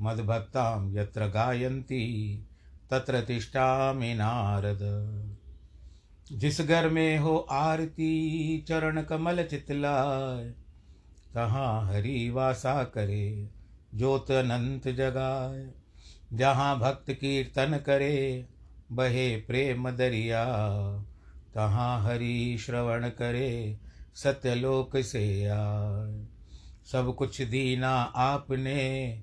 मद्भक्तां यत्र गायन्ति, तत्र तिष्ठामि नारद। जिस घर में हो आरती, चरण कमल चितलाय तहाँ हरि वासा करे, ज्योत अनंत जगाए। जहाँ भक्त कीर्तन करे, बहे प्रेम दरिया। तहाँ हरि श्रवण करे, सत्यलोक से आए। सब कुछ दीना आपने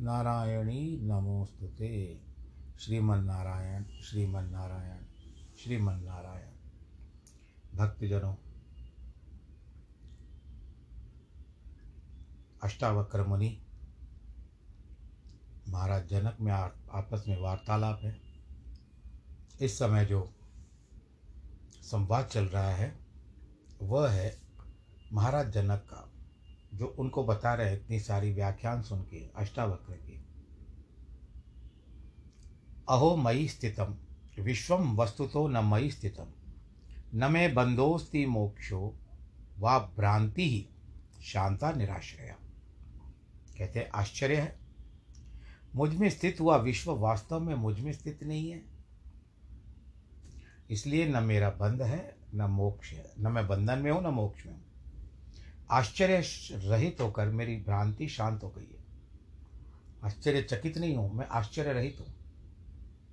नारायणी नमोऽस्तु ते श्रीमन्नारायण श्रीमन्नारायण श्रीमन्नारायण। भक्तजनों अष्टावक्र मुनि महाराज जनक में आपस में वार्तालाप है। इस समय जो संवाद चल रहा है, वह है महाराज जनक का। जो उनको बता रहे इतनी सारी व्याख्यान सुन के, अष्टावक्र की। अहो मयि स्थितम विश्वम वस्तुतो न मयि स्थितम। न मे बंधोस्ति मोक्षो, वा भ्रांति ही शांता निराश्रया। कहते आश्चर्य है। मुझमें स्थित हुआ विश्व वास्तव में मुझमें स्थित नहीं है। इसलिए न मेरा बंध है, न मोक्ष है, न मैं बंधन में हूँ, न मोक्ष में हूँ। आश्चर्य रहित होकर मेरी भ्रांति शांत हो गई है। आश्चर्यचकित नहीं हूँ, मैं आश्चर्य रहित हूँ।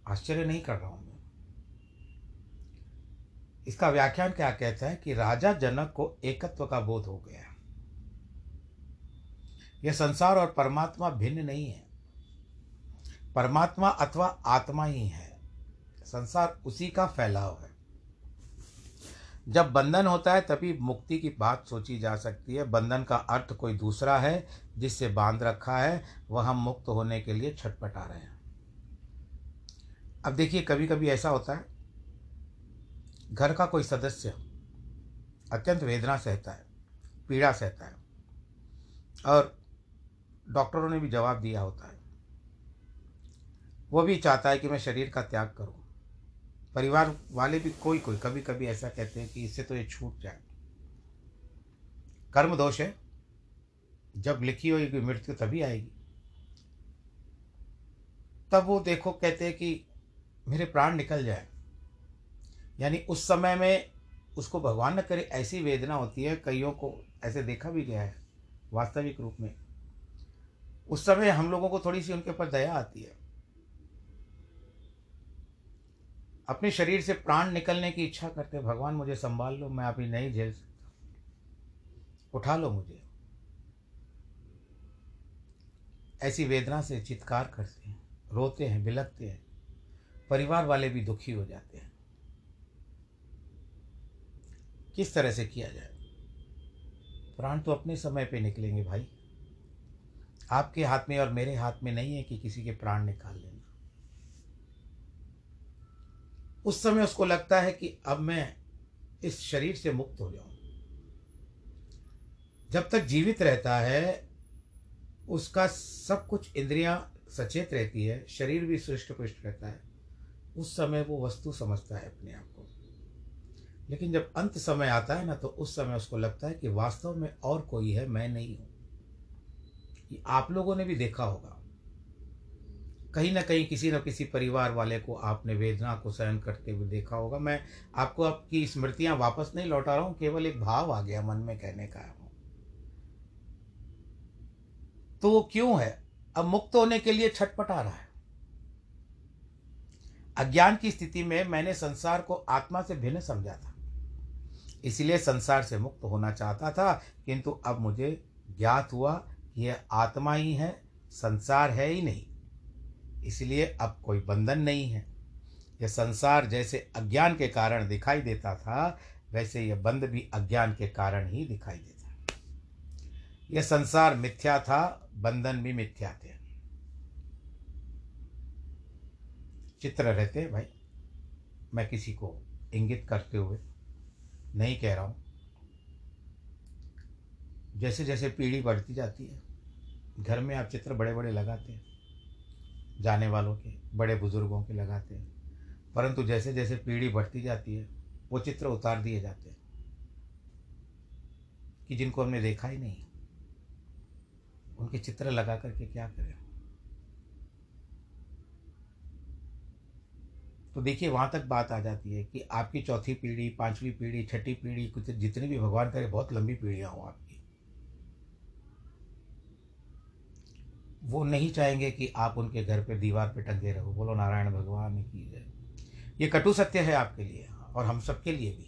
आश्चर्य नहीं कर रहा हूँ मैं। इसका व्याख्यान क्या कहता है कि राजा जनक को एकत्व का बोध हो गया यह संसार और परमात्मा भिन्न नहीं है। परमात्मा अथवा आत्मा ही है। संसार उसी का फैलाव है। जब बंधन होता है, तभी मुक्ति की बात सोची जा सकती है। बंधन का अर्थ कोई दूसरा है जिससे बाँध रखा है, वह हम मुक्त होने के लिए छटपटा रहे हैं। अब देखिए कभी कभी ऐसा होता है, घर का कोई सदस्य अत्यंत वेदना सहता है, पीड़ा सहता है, और डॉक्टरों ने भी जवाब दिया होता है। वो भी चाहता है कि मैं शरीर का त्याग करूँ। परिवार वाले भी कोई कोई कभी कभी ऐसा कहते हैं कि इससे तो ये छूट जाए। कर्म दोष है। जब लिखी होगी मृत्यु तभी आएगी। तब वो देखो, कहते हैं कि मेरे प्राण निकल जाए। यानी उस समय में उसको भगवान न करे, ऐसी वेदना होती है, कईयों को ऐसे देखा भी गया है, वास्तविक रूप में। उस समय हम लोगों को थोड़ी सी उनके ऊपर दया आती है। अपने शरीर से प्राण निकलने की इच्छा करते भगवान मुझे संभाल लो, मैं अभी नहीं झेल सकता। उठा लो मुझे। ऐसी वेदना से चित्कार करते हैं, रोते हैं बिलकते हैं। परिवार वाले भी दुखी हो जाते हैं। किस तरह से किया जाए? प्राण तो अपने समय पे निकलेंगे भाई। आपके हाथ में और मेरे हाथ में नहीं है कि किसी के प्राण निकाल लेना उस समय उसको लगता है कि अब मैं इस शरीर से मुक्त हो जाऊँ। जब तक जीवित रहता है, उसका सब कुछ इंद्रियाँ सचेत रहती है, शरीर भी सृष्ट पुष्ट रहता है, उस समय वो वस्तु समझता है अपने आप को। लेकिन जब अंत समय आता है ना तो उस समय उसको लगता है कि वास्तव में और कोई है, मैं नहीं हूँ। आप लोगों ने भी देखा होगा। कहीं ना कहीं किसी न किसी परिवार वाले को आपने वेदना को सहन करते हुए देखा होगा। मैं आपको आपकी स्मृतियाँ वापस नहीं लौटा रहा हूँ, केवल एक भाव आ गया मन में कहने का। तो वो क्यों है? अब मुक्त होने के लिए छटपटा रहा है। अज्ञान की स्थिति में मैंने संसार को आत्मा से भिन्न समझा था, इसलिए संसार से मुक्त होना चाहता था, किंतु अब मुझे ज्ञात हुआ कि यह आत्मा ही है, संसार है ही नहीं। इसलिए अब कोई बंधन नहीं है। यह संसार जैसे अज्ञान के कारण दिखाई देता था, वैसे यह बंध भी अज्ञान के कारण ही दिखाई देता। यह संसार मिथ्या था, बंधन भी मिथ्या थे। चित्र रहते भाई। मैं किसी को इंगित करते हुए नहीं कह रहा हूँ। जैसे जैसे पीढ़ी बढ़ती जाती है, घर में आप चित्र बड़े बड़े लगाते हैं। जाने वालों के, बड़े बुज़ुर्गों के लगाते हैं। परंतु जैसे जैसे पीढ़ी बढ़ती जाती है, वो चित्र उतार दिए जाते हैं कि जिनको हमने देखा ही नहीं। उनके चित्र लगा करके क्या करें? तो देखिए, वहाँ तक बात आ जाती है कि आपकी चौथी पीढ़ी, पांचवी पीढ़ी, छठी पीढ़ी, कुछ जितनी भी भगवान करे, बहुत लंबी पीढ़ियाँ हो आपकी। वो नहीं चाहेंगे कि आप उनके घर पे दीवार पे टंगे रहो। बोलो, नारायण भगवान की जय। ये कटु सत्य है आपके लिए और हम सबके लिए भी।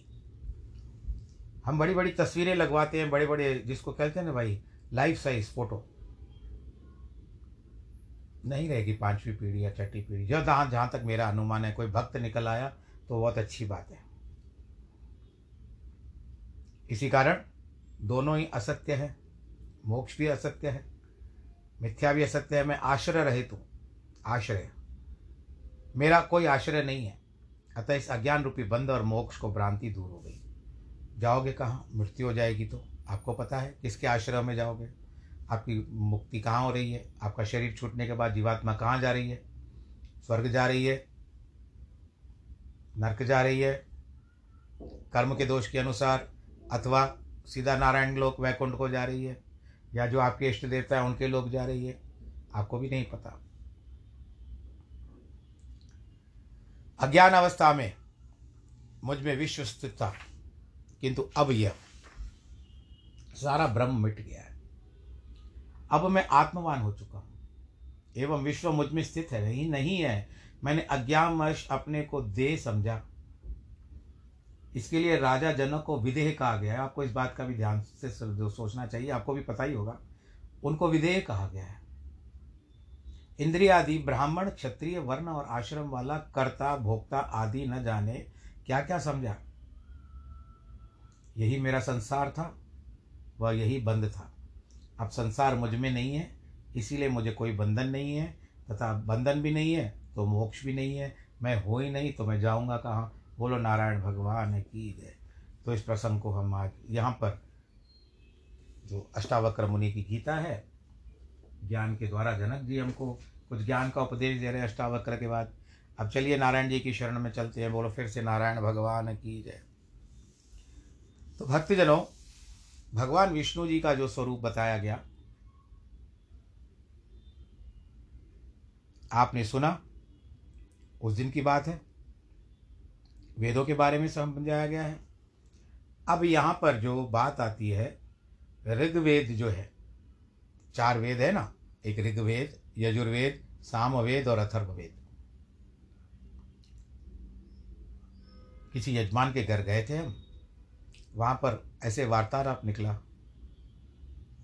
हम बड़ी बड़ी तस्वीरें लगवाते हैं बड़े बड़े जिसको कहते हैं ना भाई लाइफ साइज़ फ़ोटो नहीं रहेगी पांचवी पीढ़ी या छठी पीढ़ी। जब जहाँ जहाँ तक मेरा अनुमान है, कोई भक्त निकल आया तो बहुत अच्छी बात है। इसी कारण दोनों ही असत्य है, मोक्ष भी असत्य है। मिथ्या भी असत्य है, मैं आश्रय रहित हूँ। आश्रय। मेरा कोई आश्रय नहीं है। अतः इस अज्ञान रूपी बंध और मोक्ष को भ्रांति दूर हो गई। जाओगे कहाँ? मृत्यु हो जाएगी तो। आपको पता है किसके आश्रय में जाओगे? आपकी मुक्ति कहाँ हो रही है? आपका शरीर छूटने के बाद जीवात्मा कहाँ जा रही है? स्वर्ग जा रही है? नरक जा रही है? कर्म के दोष के अनुसार अथवा सीधा नारायण लोक वैकुंठ को जा रही है? या जो आपके इष्ट देवता है, उनके लोग जा रही है। आपको भी नहीं पता। अज्ञान अवस्था में मुझमें विश्व स्थित था, किंतु अब यह सारा ब्रह्म मिट गया है। अब मैं आत्मवान हो चुका हूँ। एवं विश्व मुझमें स्थित है, नहीं नहीं है। मैंने अज्ञानवश अपने को दे समझा। इसके लिए राजा जनक को विदेह कहा गया है। आपको इस बात का भी ध्यान से सोचना चाहिए, आपको भी पता ही होगा। उनको विदेह कहा गया है। इंद्रिया आदि ब्राह्मण, क्षत्रिय, वर्ण और आश्रम वाला, कर्ता, भोक्ता आदि न जाने क्या क्या समझा? यही मेरा संसार था, वह यही बंद था। अब संसार मुझमें नहीं है, इसीलिए मुझे कोई बंधन नहीं है, तथा बंधन भी नहीं है तो मोक्ष भी नहीं है। मैं हो ही नहीं तो मैं जाऊँगा कहाँ? बोलो, नारायण भगवान की जय। तो इस प्रसंग को हम आज यहाँ पर जो अष्टावक्र मुनि की गीता है, ज्ञान के द्वारा जनक जी हमको कुछ ज्ञान का उपदेश दे रहे हैं अष्टावक्र के बाद। अब चलिए नारायण जी की शरण में चलते हैं, बोलो फिर से, नारायण भगवान की जय। तो भक्तजनों, भगवान विष्णु जी का जो स्वरूप बताया गया, आपने सुना, उस दिन की बात है। वेदों के बारे में समझाया गया है। अब यहाँ पर जो बात आती है, ऋग्वेद जो है, चार वेद है ना, एक ऋग्वेद, यजुर्वेद, सामवेद और अथर्ववेद। किसी यजमान के घर गए थे हम, वहाँ पर ऐसे वार्तालाप निकला।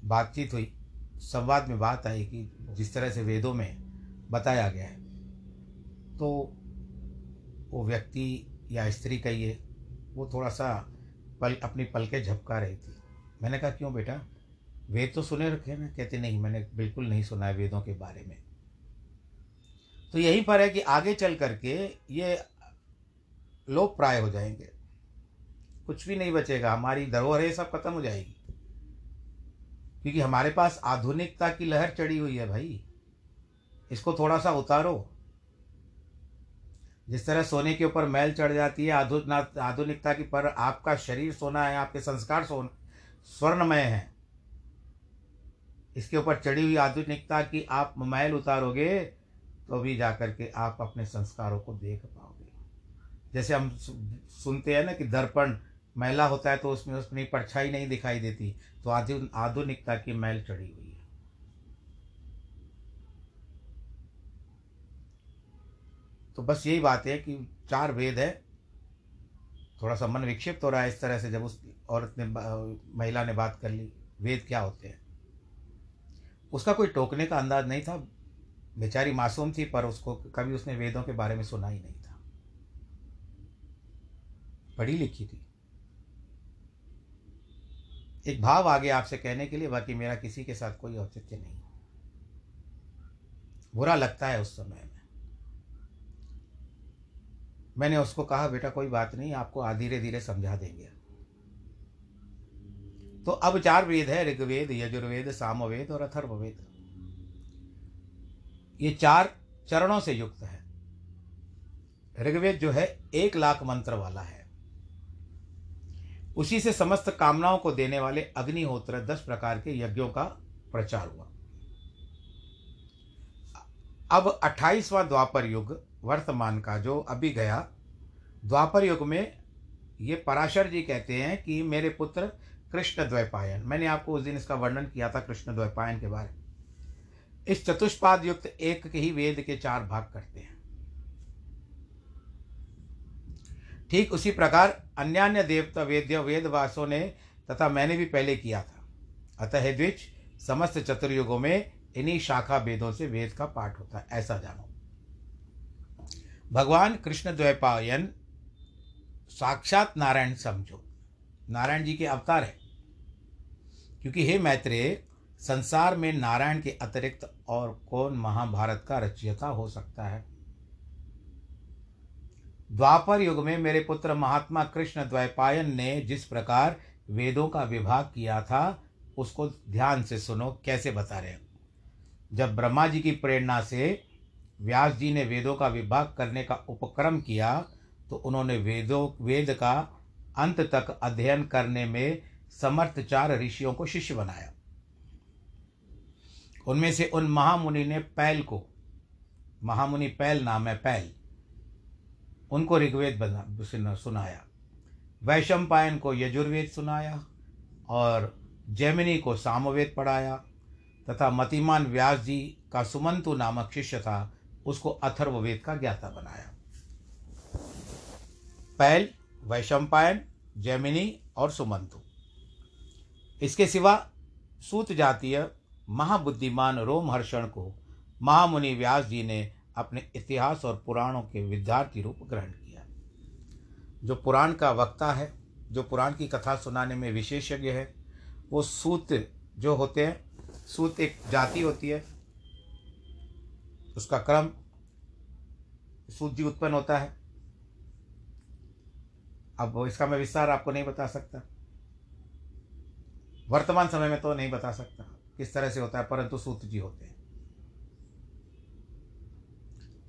बातचीत हुई, संवाद में बात आई कि जिस तरह से वेदों में बताया गया है तो वो व्यक्ति या स्त्री कहिए वो थोड़ा सा पल, अपनी पल के झपका रही थी। मैंने कहा, क्यों बेटा? वेद तो सुने रखे ना कहते, नहीं, मैंने बिल्कुल नहीं सुना है वेदों के बारे में। तो यहीं पर है कि आगे चल करके ये लोप प्राय हो जाएँगे। कुछ भी नहीं बचेगा। हमारी धरोहर सब खत्म हो जाएगी। क्योंकि हमारे पास आधुनिकता की लहर चढ़ी हुई है भाई। इसको थोड़ा सा उतारो। जिस तरह सोने के ऊपर मैल चढ़ जाती है आधुनिकता की, पर आपका शरीर सोना है, आपके संस्कार सोन, स्वर्णमय है। इसके ऊपर चढ़ी हुई आधुनिकता की आप मैल उतारोगे तो भी जा कर के आप अपने संस्कारों को देख पाओगे। जैसे हम सुनते हैं ना कि दर्पण, मैला होता है तो उसमें उसमें परछाई नहीं दिखाई देती तो आधुनिकता की मैल चढ़ी हुई है तो बस यही बात है कि चार वेद है। थोड़ा सा मन विक्षिप्त हो रहा है इस तरह से जब उस औरत ने महिला ने बात कर ली वेद क्या होते हैं? उसका कोई टोकने का अंदाज नहीं था। बेचारी मासूम थी, पर उसको कभी उसने वेदों के बारे में सुना ही नहीं था। पढ़ी लिखी थी। एक भाव आगे आपसे कहने के लिए, बाकी मेरा किसी के साथ कोई औचित्य नहीं। बुरा लगता है उस समय में। मैंने उसको कहा, बेटा, कोई बात नहीं, आपको धीरे धीरे समझा देंगे। तो अब चार वेद है, ऋग्वेद, यजुर्वेद, सामवेद और अथर्ववेद। ये चार चरणों से युक्त है। ऋग्वेद जो है, एक लाख मंत्र वाला है। उसी से समस्त कामनाओं को देने वाले अग्निहोत्र दस प्रकार के यज्ञों का प्रचार हुआ। अब अट्ठाईसवां द्वापर युग वर्तमान का जो अभी गया, द्वापर युग में ये पराशर जी कहते हैं कि मेरे पुत्र कृष्ण द्वैपायन मैंने आपको उस दिन इसका वर्णन किया था कृष्ण द्वैपायन के बारे इस चतुष्पाद युक्त एक के ही वेद के चार भाग करते हैं। ठीक उसी प्रकार अन्य अन्य देवता वेद्य वेदवासों ने तथा मैंने भी पहले किया था। अतः द्विज, समस्त चतुर्युगों में इन्हीं शाखा वेदों से वेद का पाठ होता है। ऐसा जानो। भगवान कृष्ण द्वैपायन साक्षात नारायण समझो। नारायण जी के अवतार है। क्योंकि हे मैत्रेय, संसार में नारायण के अतिरिक्त और कौन महाभारत का रचयिता हो सकता है? द्वापर युग में मेरे पुत्र महात्मा कृष्ण द्वैपायन ने जिस प्रकार वेदों का विभाग किया था, उसको ध्यान से सुनो, कैसे बता रहे हैं। जब ब्रह्मा जी की प्रेरणा से व्यास जी ने वेदों का विभाग करने का उपक्रम किया तो उन्होंने वेदों, वेद का अंत तक अध्ययन करने में समर्थ चार ऋषियों को शिष्य बनाया। उनमें से उन महामुनि ने पैल को, महामुनि पैल नाम है पैल, उनको ऋग्वेद बना सुनाया। वैशंपायन को यजुर्वेद सुनाया और जैमिनी को सामवेद पढ़ाया, तथा मतिमान व्यास जी का सुमंतु नामक शिष्य था उसको अथर्ववेद का ज्ञाता बनाया। पैल, वैशंपायन, जैमिनी और सुमंतु। इसके सिवा सूत जातीय महाबुद्धिमान रोमहर्षण को महामुनि व्यास जी ने अपने इतिहास और पुराणों के विद्यार्थी रूप ग्रहण किया। जो पुराण का वक्ता है, जो पुराण की कथा सुनाने में विशेषज्ञ है, वो सूत जो होते हैं, सूत एक जाति होती है, उसका क्रम सूत उत्पन्न होता है। अब इसका मैं विस्तार आपको नहीं बता सकता। वर्तमान समय में तो नहीं बता सकता किस तरह से होता है, परंतु सूत जी होते हैं।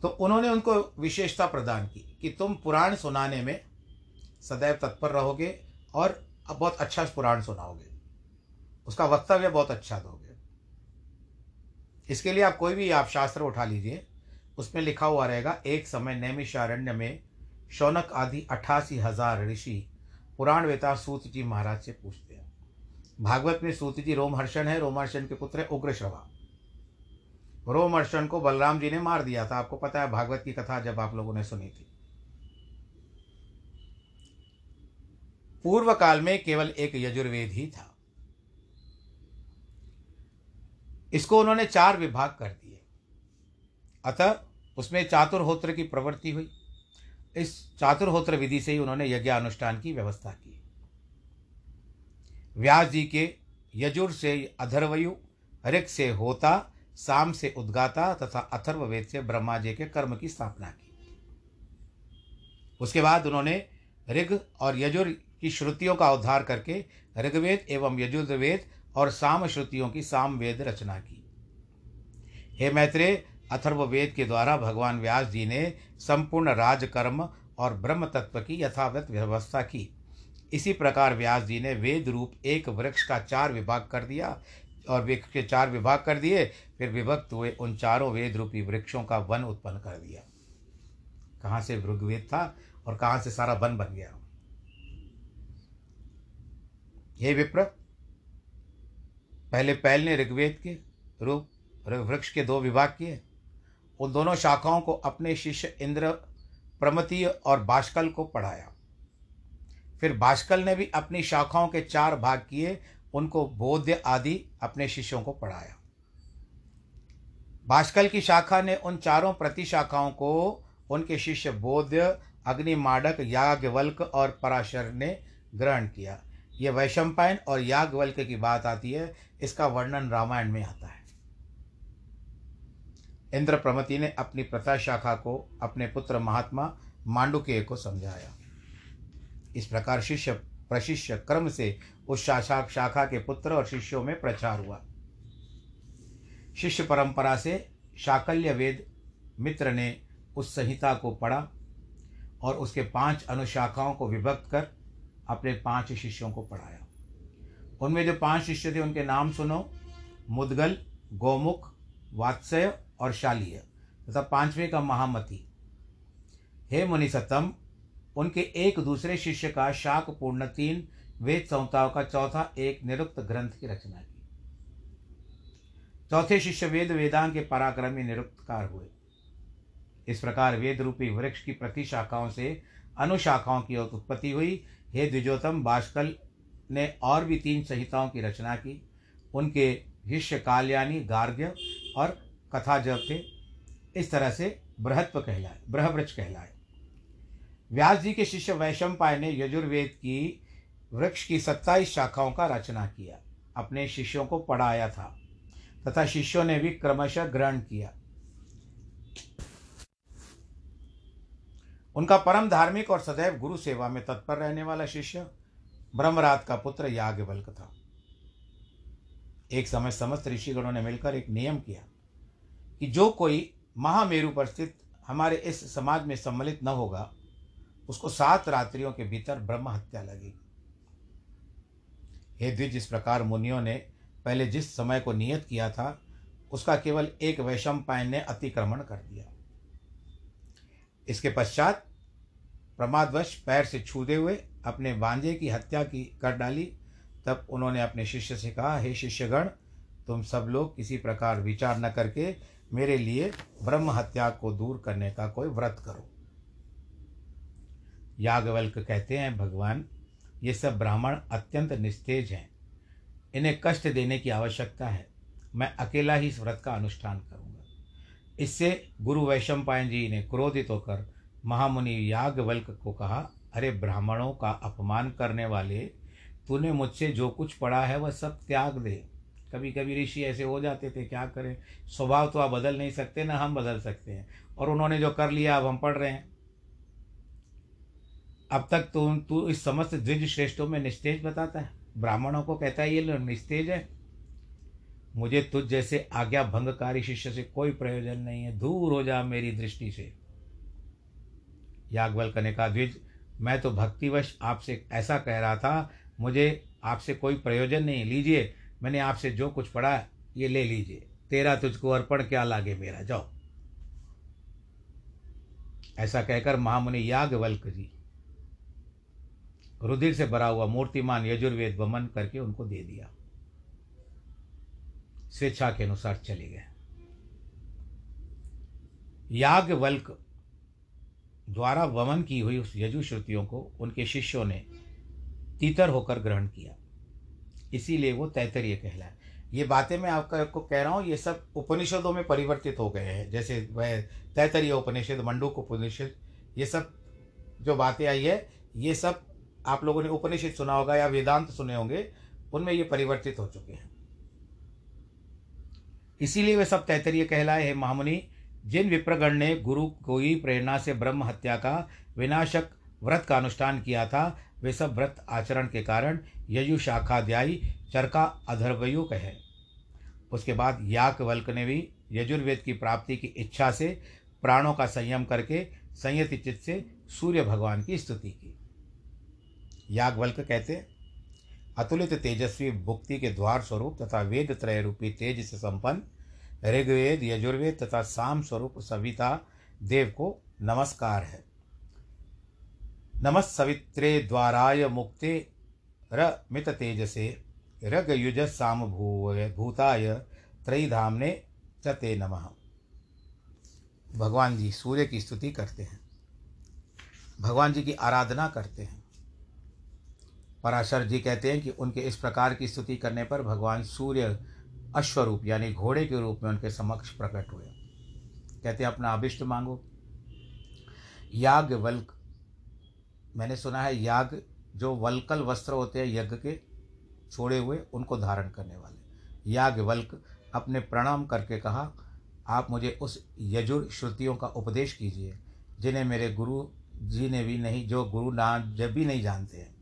तो उन्होंने उनको विशेषता प्रदान की कि तुम पुराण सुनाने में सदैव तत्पर रहोगे और बहुत अच्छा पुराण सुनाओगे। उसका वक्तव्य बहुत अच्छा दोगे। इसके लिए आप कोई भी आप शास्त्र उठा लीजिए। उसमें लिखा हुआ रहेगा, एक समय नैमिषारण्य में शौनक आदि अठासी हज़ार ऋषि पुराण वेता सूत जी महाराज से पूछते हैं। भागवत में सूत जी रोमहर्षण है, रोमहर्षण के पुत्र उग्र श्रवा रोमर्शन को बलराम जी ने मार दिया था, आपको पता है भागवत की कथा जब आप लोगों ने सुनी थी। पूर्व काल में केवल एक यजुर्वेद ही था। इसको उन्होंने चार विभाग कर दिए। अतः उसमें चातुर्होत्र की प्रवृत्ति हुई। इस चातुर्होत्र विधि से ही उन्होंने यज्ञ अनुष्ठान की व्यवस्था की। व्यास जी के यजुर से अधर्वयु, ऋक से होता, साम से उद्गाता तथा अथर्ववेद से ब्रह्मा जी के कर्म की स्थापना की। उसके बाद उन्होंने ऋग और यजुर की श्रुतियों का उद्धार करके ऋग्वेद एवं यजुर्वेद और साम श्रुतियों की साम वेद रचना की। हे मैत्रेय अथर्ववेद के द्वारा भगवान व्यास जी ने संपूर्ण राजकर्म और ब्रह्म तत्व की यथावत व्यवस्था की। इसी प्रकार व्यास जी ने वेद रूप एक वृक्ष का चार विभाग कर दिया और वृक्ष के चार विभाग कर दिए, फिर विभक्त हुए उन चारों वेद रूपी वृक्षों का वन उत्पन्न कर दिया। कहाँ से ऋग्वेद था और कहाँ से सारा वन बन गया? हे विप्र, पहले पहल ने ऋग्वेद के रूप वृक्ष के दो विभाग किए। उन दोनों शाखाओं को अपने शिष्य इंद्र, प्रमतीय और भाष्कल को पढ़ाया। फिर भाष्कल ने भी अपनी शाखाओं के चार भाग किए, उनको बोध्य आदि अपने शिष्यों को पढ़ाया। भाष्कल की शाखा ने उन चारों प्रति शाखाओं को उनके शिष्य बोध्य अग्निमाडक याज्ञवल्क और पराशर ने ग्रहण किया। यह वैशंपायन और याज्ञवल्क की बात आती है, इसका वर्णन रामायण में आता है। इंद्र प्रमति ने अपनी प्रथा शाखा को, अपने पुत्र महात्मा मांडुकेय को समझाया। इस प्रकार शिष्य, प्रशिष्य क्रम से उस शाखा शाखा के पुत्र और शिष्यों में प्रचार हुआ। शिष्य परंपरा से शाकल्य वेद मित्र ने उस संहिता को पढ़ा और उसके पाँच अनुशाखाओं को विभक्त कर अपने पाँच शिष्यों को पढ़ाया। उनमें जो पाँच शिष्य थे उनके नाम सुनो। मुदगल, गोमुख, वात्सय और शालीय तथा पाँचवें का महामति। हे मुनि सतम उनके एक दूसरे शिष्य का शाक पूर्ण तीन, वेद संहिताओं का चौथा एक निरुक्त ग्रंथ की रचना की। चौथे शिष्य वेद वेदांग के पराक्रमी निरुक्तकार हुए। इस प्रकार वेद रूपी वृक्ष की प्रति शाखाओं से अनुशाखाओं की उत्पत्ति हुई। हे द्विजोतम बाष्कल ने और भी तीन संहिताओं की रचना की। उनके शिष्य काल्यानी, गार्ग्य और कथा थे, इस तरह से बृहत्व कहलाए, बृहवृक्ष कहलाए। व्यास जी के शिष्य वैशंपाय ने यजुर्वेद की वृक्ष की सत्ताईस शाखाओं का रचना किया, अपने शिष्यों को पढ़ाया था, तथा शिष्यों ने भी क्रमशः ग्रहण किया। उनका परम धार्मिक और सदैव गुरु सेवा में तत्पर रहने वाला शिष्य ब्रह्मरात का पुत्र याज्ञवल्क था। एक समय समस्त ऋषिगणों ने मिलकर एक नियम किया। कि जो कोई महामेरु पर स्थित हमारे इस समाज में सम्मिलित न होगा, उसको सात रात्रियों के भीतर ब्रह्म हत्या लगेगी। हे द्विज, इस प्रकार मुनियों ने पहले जिस समय को नियत किया था, उसका केवल एक वैशम पायन ने अतिक्रमण कर दिया। इसके पश्चात प्रमादवश पैर से छूते हुए अपने बांझे की हत्या की कर डाली। तब उन्होंने अपने शिष्य से कहा, हे शिष्यगण, तुम सब लोग किसी प्रकार विचार न करके मेरे लिए ब्रह्म हत्या को दूर करने का कोई व्रत करो। यागवल्क कहते हैं, भगवान, ये सब ब्राह्मण अत्यंत निस्तेज हैं। इन्हें कष्ट देने की आवश्यकता है। मैं अकेला ही इस व्रत का अनुष्ठान करूँगा। इससे गुरु वैशंपायन जी ने क्रोधित होकर महामुनि यागवल्क को कहा, अरे ब्राह्मणों का अपमान करने वाले, तूने मुझसे जो कुछ पढ़ा है वह सब त्याग दे। कभी कभी ऋषि ऐसे हो जाते थे, क्या करें? स्वभाव तो आप बदल नहीं सकते, ना हम बदल सकते हैं। और उन्होंने जो कर लिया, अब हम पढ़ रहे हैं। अब तक तो तू इस समस्त द्विज श्रेष्ठों में निस्तेज बताता है। ब्राह्मणों को कहता है, ये निस्तेज है। मुझे तुझ जैसे आज्ञा भंगकारी शिष्य से कोई प्रयोजन नहीं है। दूर हो जा मेरी दृष्टि से। यागवल ने कहा, द्विज, मैं तो भक्तिवश आपसे ऐसा कह रहा था। मुझे आपसे कोई प्रयोजन नहीं लीजिए मैंने आपसे जो कुछ पढ़ा ये ले लीजिए। तेरा तुझको अर्पण क्या लागे मेरा? जाओ। ऐसा कहकर महामुनि यागवल्क जी रुधिर से भरा हुआ मूर्तिमान यजुर्वेद वमन करके उनको दे दिया। स्वेच्छा के अनुसार चले गए। यागवल्क द्वारा वमन की हुई उस यजुश्रुतियों को उनके शिष्यों ने तीतर होकर ग्रहण किया। इसीलिए वो तैतरीय कहलाए। ये बातें मैं आपका आपको कह रहा हूँ, ये सब उपनिषदों में परिवर्तित हो गए हैं। जैसे वह तैतरीय उपनिषद, मंडूक उपनिषद, ये सब जो बातें आई है, ये सब आप लोगों ने उपनिषद सुना होगा या वेदांत सुने होंगे, उनमें ये परिवर्तित हो चुके हैं। इसीलिए वे सब तैतरीय कहलाए हैं, महामुनि, जिन विप्रगण ने गुरु को ही प्रेरणा से ब्रह्म हत्या का विनाशक व्रत का अनुष्ठान किया था वे सब व्रत आचरण के कारण यजु शाखाध्यायी चरका अधर्वयुक है उसके बाद याकवल्क ने भी यजुर्वेद की प्राप्ति की इच्छा से प्राणों का संयम करके संयति चित्त से सूर्य भगवान की स्तुति की। यागवल्क कहते, अतुलित तेजस्वी भुक्ति के द्वार स्वरूप तथा वेद त्रय रूपी तेज से संपन्न ऋग्वेद, यजुर्वेद तथा साम स्वरूप सविता देव को नमस्कार है। नमस् सवित्रे द्वाराय मुक्ते र मित तेजसे रग युज साम भूताय त्रयीधामने चते नमः। भगवान जी सूर्य की स्तुति करते हैं। भगवान जी की आराधना करते हैं। पराशर जी कहते हैं कि उनके इस प्रकार की स्तुति करने पर भगवान सूर्य अश्वरूप, यानी घोड़े के रूप में उनके समक्ष प्रकट हुए। कहते हैं, अपना अभिष्ट मांगो। याग वल्क मैंने सुना है याग जो वल्कल वस्त्र होते हैं यज्ञ के छोड़े हुए, उनको धारण करने वाले। याग वल्क अपने प्रणाम करके कहा, आप मुझे उस यजुर श्रुतियों का उपदेश कीजिए, जिन्हें मेरे गुरु जी ने भी नहीं, जो गुरु ना, जब भी नहीं जानते हैं।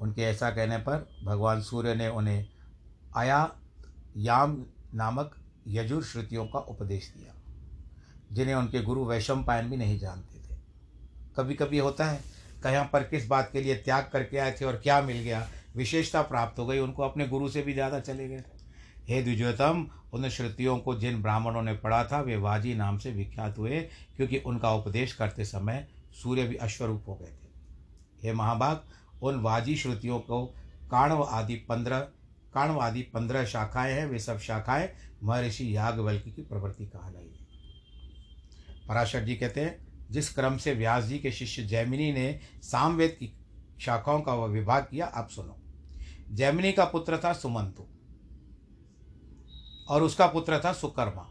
उनके ऐसा कहने पर भगवान सूर्य ने उन्हें आया याम नामक यजुर श्रुतियों का उपदेश दिया, जिन्हें उनके गुरु वैशम पायन भी नहीं जानते थे। कभी कभी होता है कहाँ पर किस बात के लिए त्याग करके आए थे और क्या मिल गया? विशेषता प्राप्त हो गई। उनको अपने गुरु से भी ज़्यादा चले गए। हे द्विजोतम उन श्रुतियों को जिन ब्राह्मणों ने पढ़ा था, वे वाजी नाम से विख्यात हुए, क्योंकि उनका उपदेश करते समय सूर्य भी अश्वरूप हो गए थे। हे महाभाग, उन वाजी श्रुतियों को काणव आदि पंद्रह, काणव आदि पंद्रह शाखाएँ हैं। वे सब शाखाएँ महर्षि यागवल्की की प्रवृत्ति कहलाई है। पराशर जी कहते हैं जिस क्रम से व्यास जी के शिष्य जैमिनी ने सामवेद की शाखाओं का वह विभाग किया, आप सुनो। जैमिनी का पुत्र था सुमंतु और उसका पुत्र था सुकर्मा।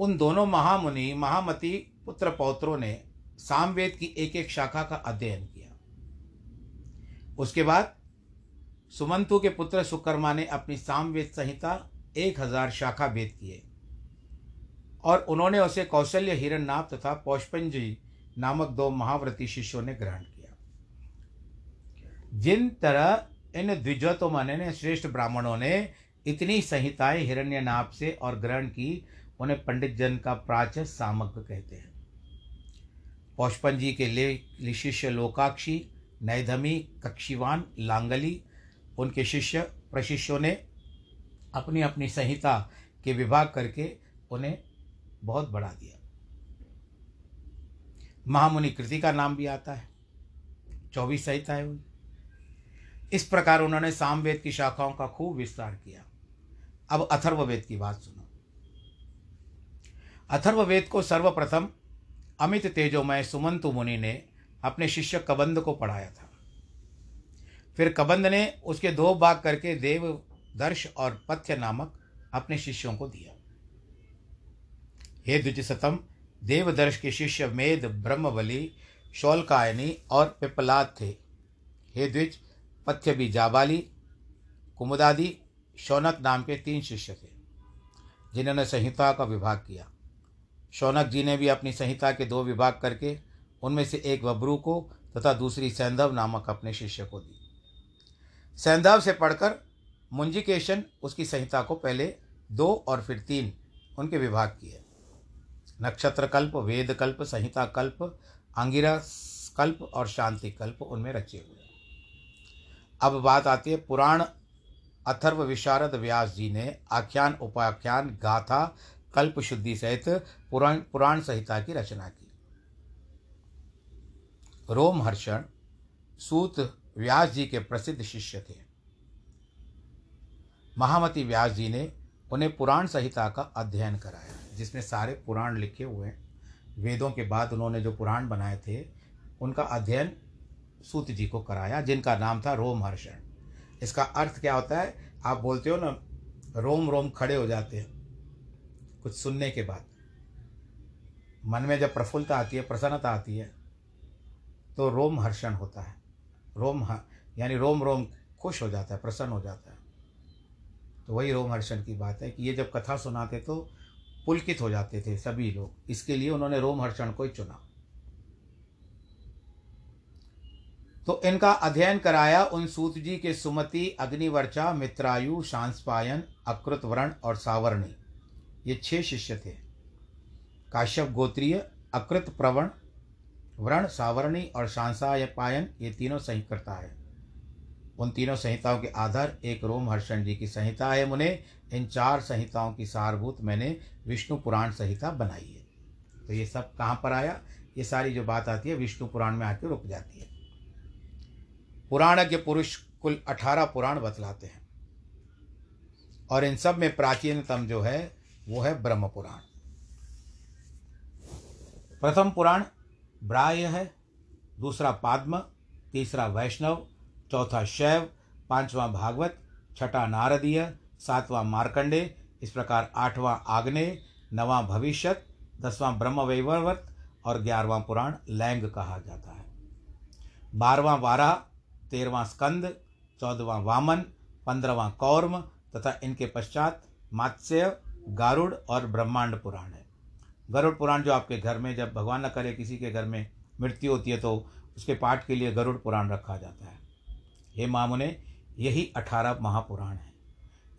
उन दोनों महामुनि, महामति पुत्र पौत्रों ने सामवेद की एक एक शाखा का अध्ययन किया। उसके बाद सुमंतु के पुत्र सुकर्मा ने अपनी सामवेद संहिता एक हज़ार शाखा वेद किए। और उन्होंने उसे कौशल्य हिरण्यनाथ तथा पौष्पंजी नामक दो महाव्रती शिष्यों ने ग्रहण किया। जिन तरह इन द्विजोतो ने श्रेष्ठ ब्राह्मणों ने इतनी संहिताएँ हिरण्य हिरण्यनाभ से और ग्रहण की, उन्हें पंडित जन का प्राच सामग्र कहते हैं। पौष्पन जी के ले शिष्य लोकाक्षी, नैधमी, कक्षिवान, लांगली, उनके शिष्य, प्रशिष्यों ने अपनी अपनी संहिता के विभाग करके उन्हें बहुत बढ़ा दिया। महामुनि कृति का नाम भी आता है। चौबीस संहिताएँ हुई इस प्रकार उन्होंने सामवेद की शाखाओं का खूब विस्तार किया। अब अथर्ववेद की बात सुनो। अथर्ववेद को सर्वप्रथम अमित तेजोमय सुमंतु मुनि ने अपने शिष्य कबंद को पढ़ाया था। फिर कबंद ने उसके दो भाग करके देव दर्श और पथ्य नामक अपने शिष्यों को दिया। हे द्विजसतम, देवदर्श के शिष्य मेद, ब्रह्मबली, शौलकायनी और पिपलाद थे। हे द्विज पथ्य भी जाबाली, कुमुदादि, शौनक नाम के तीन शिष्य थे, जिन्होंने संहिता का विभाग किया। शौनक जी ने भी अपनी संहिता के दो विभाग करके उनमें से एक वब्रू को तथा दूसरी सैंधव नामक अपने शिष्य को दी। सैंधव से पढ़कर मुंजिकेशन उसकी संहिता को पहले दो और फिर तीन उनके विभाग किए। नक्षत्र कल्प वेद कल्प संहिता कल्प अंगिरा कल्प और शांति कल्प उनमें रचे हुए अब बात आती है पुराण अथर्व विशारद व्यास जी ने आख्यान, उपाख्यान, गाथा, कल्प शुद्धि सहित पुराण पुराण संहिता की रचना की। रोमहर्षण सूत व्यास जी के प्रसिद्ध शिष्य थे। महामती व्यास जी ने उन्हें पुराण संहिता का अध्ययन कराया। जिसमें सारे पुराण लिखे हुए हैं, वेदों के बाद उन्होंने जो पुराण बनाए थे, उनका अध्ययन सूत जी को कराया, जिनका नाम था रोमहर्षण इसका अर्थ क्या होता है? आप बोलते हो ना, रोम रोम खड़े हो जाते हैं, कुछ सुनने के बाद। मन में जब प्रफुल्लता आती है, प्रसन्नता आती है तो रोम हर्षण होता है। रोम यानी रोम रोम खुश हो जाता है, प्रसन्न हो जाता है। तो वही रोमहर्षण की बात है कि ये जब कथा सुनाते तो पुलकित हो जाते थे सभी लोग। इसके लिए उन्होंने रोमहर्षण को ही चुना। तो इनका अध्ययन कराया उन सूत जी के सुमति अग्निवर्चा मित्रायु, शांसपायन अकृत वर्ण और सावरणी। ये छह शिष्य थे। काश्यप गोत्रीय अकृत प्रवण व्रण, सावरणी और शांसायपायन, ये तीनों सही करता है। उन तीनों संहिताओं के आधार, एक रोम हर्षण जी की संहिता है मुने। इन चार संहिताओं की सारभूत मैंने विष्णु पुराण संहिता बनाई है। तो ये सब कहाँ पर आया? ये सारी जो बात आती है विष्णु पुराण में आके रुक जाती है। पुराणज्ञ पुरुष कुल अठारह पुराण बतलाते हैं। और इन सब में प्राचीनतम जो है, वो है ब्रह्म पुराण। प्रथम पुराण ब्राह्य है, दूसरा पाद्म, तीसरा वैष्णव चौथा शैव, पांचवा भागवत, छठा नारदीय, सातवां मार्कंडे, इस प्रकार आठवां आग्नेय, नवां भविष्यत, दसवां ब्रह्म वैवर्त और ग्यारहवां पुराण लैंग कहा जाता है। बारहवां वारा, तेरहवां स्कंद, चौदहवां वामन, पंद्रहवां कौर्म तथा इनके पश्चात मात्स्य गारुड़ और ब्रह्मांड पुराण है। गरुड़ पुराण जो आपके घर में जब भगवान न करे, किसी के घर में मृत्यु होती है तो उसके पाठ के लिए गरुड़ पुराण रखा जाता है। हे मामुने यही अठारह महापुराण हैं।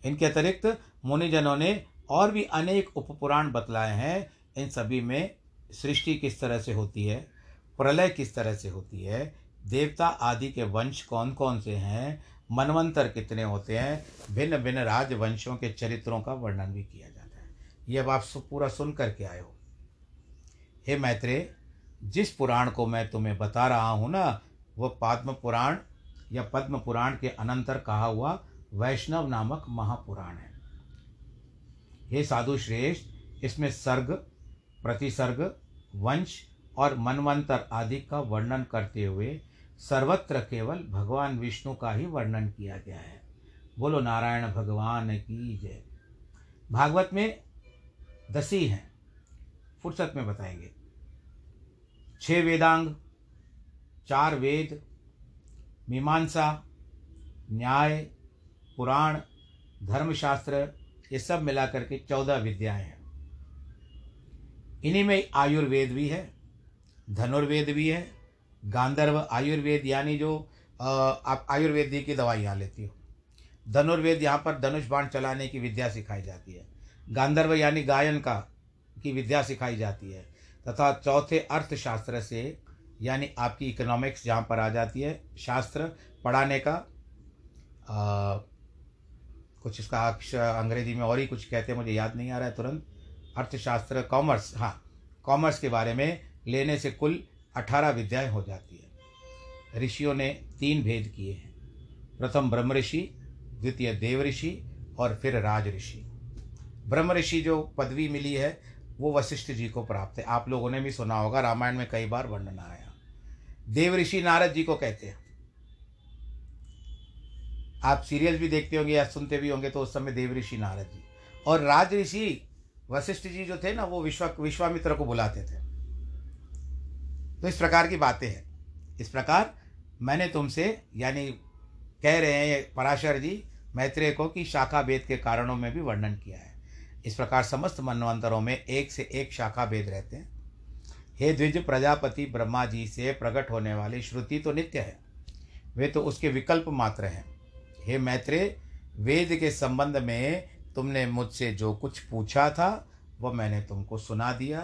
इनके अतिरिक्त मुनिजनों ने और भी अनेक उपपुराण बतलाए हैं। इन सभी में सृष्टि किस तरह से होती है, प्रलय किस तरह से होती है, देवता आदि के वंश कौन कौन से हैं, मनवंतर कितने होते हैं भिन्न भिन्न राजवंशों के चरित्रों का वर्णन भी किया जाता है। ये अब आप पूरा सुन करके आए हो। हे मैत्रेय, जिस पुराण को मैं तुम्हें बता रहा हूँ ना वह पद्म पुराण या पद्म पुराण के अनंतर कहा हुआ वैष्णव नामक महापुराण है। हे साधु श्रेष्ठ, इसमें सर्ग, प्रतिसर्ग, वंश और मनवंतर आदि का वर्णन करते हुए सर्वत्र केवल भगवान विष्णु का ही वर्णन किया गया है। बोलो, नारायण भगवान की जय। भागवत में दसी हैं। फुर्सत में बताएँगे। छह वेदांग, चार वेद मीमांसा, न्याय, पुराण, धर्मशास्त्र, ये सब मिला करके चौदह विद्याएँ हैं। इन्हीं में आयुर्वेद भी है, धनुर्वेद भी है, गांधर्व आयुर्वेद, यानी जो आप आयुर्वेद की दवाई यहाँ लेती हो। धनुर्वेद यहाँ पर धनुष बाण चलाने की विद्या सिखाई जाती है। गांधर्व यानी गायन का, की विद्या सिखाई जाती है। तथा चौथे अर्थशास्त्र से यानी आपकी इकोनॉमिक्स जहाँ पर आ जाती है शास्त्र पढ़ाने का आ, कुछ इसका अक्षर अंग्रेज़ी में और ही कुछ कहते हैं मुझे याद नहीं आ रहा है तुरंत। अर्थशास्त्र कॉमर्स हाँ कॉमर्स के बारे में लेने से कुल अठारह विद्याएँ हो जाती है। ऋषियों ने तीन भेद किए हैं। प्रथम ब्रह्म ऋषि द्वितीय देव ऋषि और फिर राज ऋषि। ब्रह्म ऋषि जो पदवी मिली है वो वशिष्ठ जी को प्राप्त है। आप लोगों ने भी सुना होगा रामायण में कई बार वर्णन आया देव ऋषि नारद जी को कहते हैं। आप सीरियल भी देखते होंगे या सुनते भी होंगे तो उस समय देव ऋषि नारद जी। और राज ऋषि वशिष्ठ जी जो थे ना, वो विश्वा, विश्वामित्र को बुलाते थे। तो इस प्रकार की बातें हैं। इस प्रकार मैंने तुमसे, यानी कह रहे हैं पराशर जी, मैत्रेय को कि शाखा भेद के कारणों में भी वर्णन किया है। इस प्रकार समस्त मनवंतरों में एक से एक शाखा भेद रहते हैं। हे द्विज प्रजापति ब्रह्मा जी से प्रकट होने वाली श्रुति तो नित्य है। वे तो उसके विकल्प मात्र हैं। हे मैत्रे वेद के संबंध में तुमने मुझसे जो कुछ पूछा था वह मैंने तुमको सुना दिया।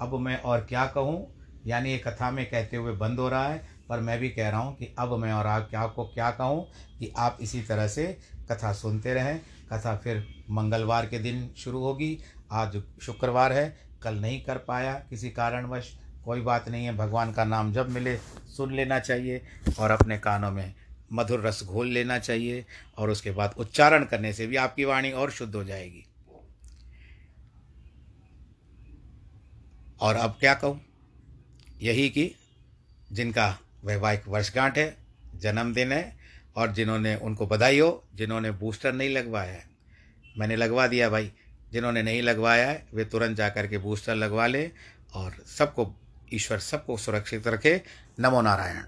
अब मैं और क्या कहूँ? यानी ये कथा में कहते हुए बंद हो रहा है, पर मैं भी कह रहा हूँ कि अब मैं और आप क्या को क्या कहूँ कि आप इसी तरह से कथा सुनते रहें। कथा फिर मंगलवार के दिन शुरू होगी। आज शुक्रवार है कल नहीं कर पाया किसी कारणवश, कोई बात नहीं है, भगवान का नाम जब मिले, सुन लेना चाहिए और अपने कानों में मधुर रस घोल लेना चाहिए और उसके बाद उच्चारण करने से भी आपकी वाणी और शुद्ध हो जाएगी। और अब क्या कहूँ? यही कि जिनका वैवाहिक वर्षगांठ है, जन्मदिन है और जिन्होंने उनको बधाई हो, जिन्होंने बूस्टर नहीं लगवाया है। मैंने लगवा दिया भाई जिन्होंने नहीं लगवाया है, वे तुरंत जा कर के बूस्टर लगवा लें और सबको, ईश्वर सबको सुरक्षित रखे। नमो नारायण।